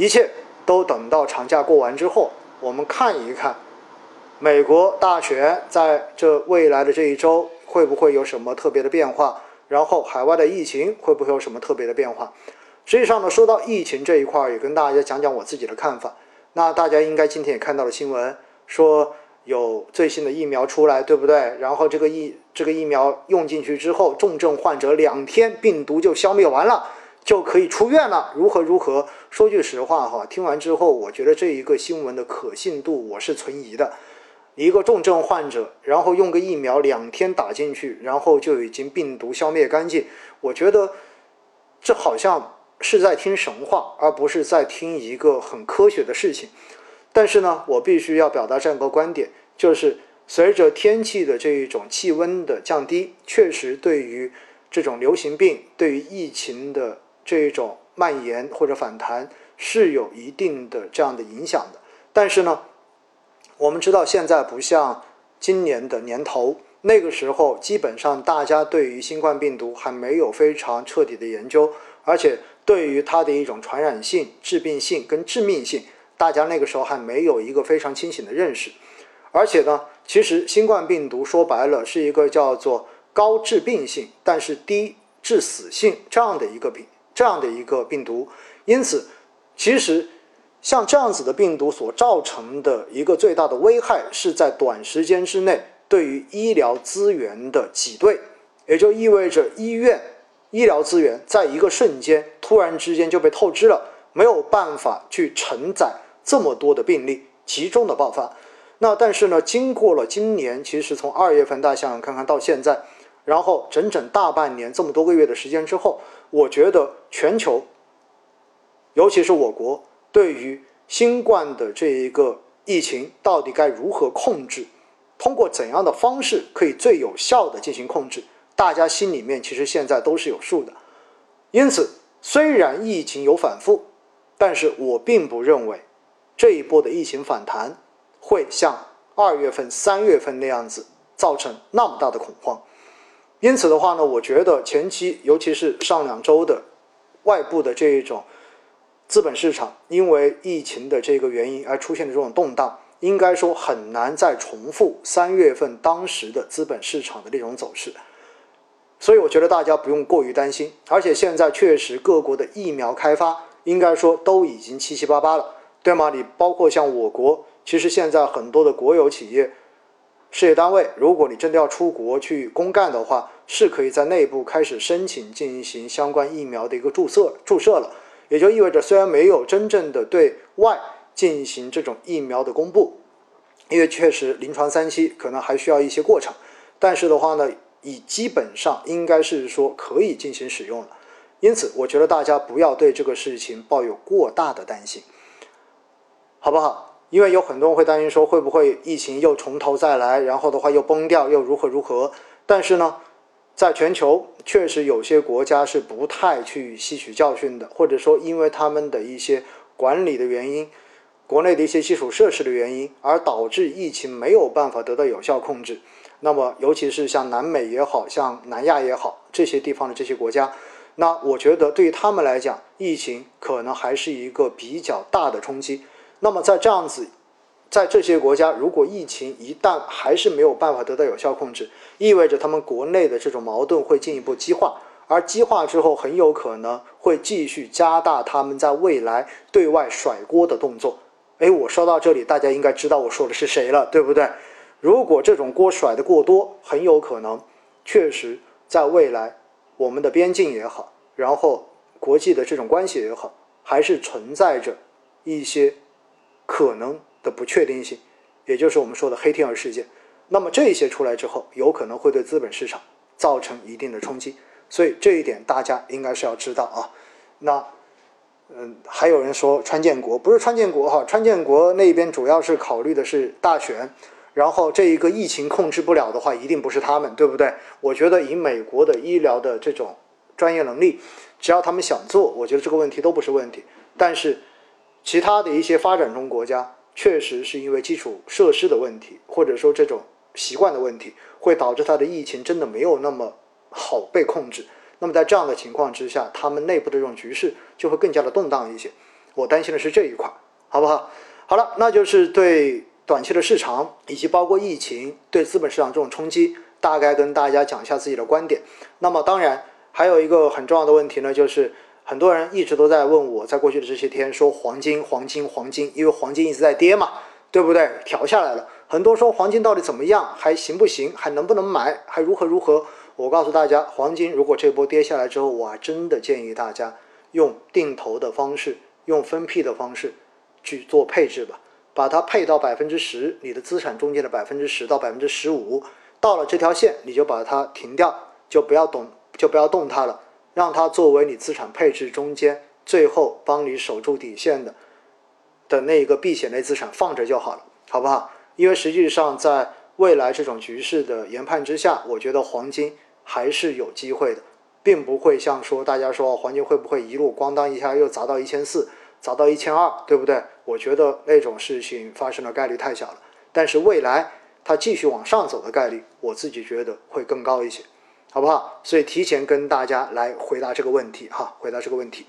一切都等到长假过完之后，我们看一看，美国大选在这未来的这一周会不会有什么特别的变化？然后海外的疫情会不会有什么特别的变化？实际上呢，说到疫情这一块儿，也跟大家讲讲我自己的看法。那大家应该今天也看到了新闻，说有最新的疫苗出来，对不对？然后这个疫这个疫苗用进去之后，重症患者两天病毒就消灭完了，就可以出院了，如何如何？说句实话哈，听完之后，我觉得这一个新闻的可信度我是存疑的。一个重症患者，然后用个疫苗两天打进去，然后就已经病毒消灭干净，我觉得这好像。是在听神话，而不是在听一个很科学的事情。但是呢，我必须要表达这样一个观点，就是随着天气的这一种气温的降低，确实对于这种流行病、对于疫情的这一种蔓延或者反弹是有一定的这样的影响的。但是呢，我们知道现在不像今年的年头，那个时候基本上大家对于新冠病毒还没有非常彻底的研究，而且。对于它的一种传染性、致病性跟致命性，大家那个时候还没有一个非常清醒的认识。而且呢，其实新冠病毒说白了是一个叫做高致病性，但是低致死性这样的一个病，这样的一个病毒。因此，其实像这样子的病毒所造成的一个最大的危害，是在短时间之内对于医疗资源的挤兑，也就意味着医院。医疗资源在一个瞬间突然之间就被透支了，没有办法去承载这么多的病例集中的爆发。那但是呢，经过了今年，其实从二月份大家想想看看到现在，然后整整大半年这么多个月的时间之后，我觉得全球，尤其是我国，对于新冠的这一个疫情到底该如何控制，通过怎样的方式可以最有效的进行控制。大家心里面其实现在都是有数的，因此虽然疫情有反复，但是我并不认为这一波的疫情反弹会像二月份、三月份那样子造成那么大的恐慌。因此的话呢，我觉得前期尤其是上两周的外部的这一种资本市场，因为疫情的这个原因而出现的这种动荡，应该说很难再重复三月份当时的资本市场的那种走势。所以我觉得大家不用过于担心，而且现在确实各国的疫苗开发应该说都已经七七八八了，对吗？你包括像我国，其实现在很多的国有企业、事业单位，如果你真的要出国去公干的话，是可以在内部开始申请进行相关疫苗的一个注射注射了。也就意味着，虽然没有真正的对外进行这种疫苗的公布，因为确实临床三期可能还需要一些过程，但是的话呢？已基本上应该是说可以进行使用了，因此我觉得大家不要对这个事情抱有过大的担心，好不好？因为有很多人会担心说会不会疫情又从头再来，然后的话又崩掉，又如何如何？但是呢，在全球确实有些国家是不太去吸取教训的，或者说因为他们的一些管理的原因，国内的一些基础设施的原因，而导致疫情没有办法得到有效控制。那么，尤其是像南美也好像南亚也好这些地方的这些国家，那我觉得对于他们来讲，疫情可能还是一个比较大的冲击。那么在这样子，在这些国家，如果疫情一旦还是没有办法得到有效控制，意味着他们国内的这种矛盾会进一步激化，而激化之后，很有可能会继续加大他们在未来对外甩锅的动作。哎，我说到这里，大家应该知道我说的是谁了，对不对？如果这种锅甩的过多，很有可能，确实在未来，我们的边境也好，然后国际的这种关系也好，还是存在着一些可能的不确定性，也就是我们说的黑天鹅事件。那么这些出来之后，有可能会对资本市场造成一定的冲击，所以这一点大家应该是要知道啊。那，嗯，还有人说川建国不是川建国哈，川建国那边主要是考虑的是大选。然后这一个疫情控制不了的话，一定不是他们，对不对？我觉得以美国的医疗的这种专业能力，只要他们想做，我觉得这个问题都不是问题。但是其他的一些发展中国家，确实是因为基础设施的问题，或者说这种习惯的问题，会导致它的疫情真的没有那么好被控制。那么在这样的情况之下，他们内部的这种局势就会更加的动荡一些。我担心的是这一块，好不好？好了，那就是对短期的市场以及包括疫情对资本市场这种冲击，大概跟大家讲一下自己的观点。那么当然还有一个很重要的问题呢，就是很多人一直都在问我在过去的这些天说黄金、黄金、黄金，因为黄金一直在跌嘛，对不对？调下来了，很多说黄金到底怎么样，还行不行，还能不能买，还如何如何？我告诉大家，黄金如果这波跌下来之后，我真的建议大家用定投的方式，用分批的方式去做配置吧，把它配到百分之十，你的资产中间的百分之十到百分之十五，到了这条线你就把它停掉，就不要动，就不要动它了，让它作为你资产配置中间最后帮你守住底线的的那一个避险类资产放着就好了，好不好？因为实际上在未来这种局势的研判之下，我觉得黄金。还是有机会的，并不会像说大家说黄金会不会一路咣当一下又砸到一千四，砸到一千二，对不对？我觉得那种事情发生的概率太小了。但是未来它继续往上走的概率，我自己觉得会更高一些，好不好？所以提前跟大家来回答这个问题哈，回答这个问题。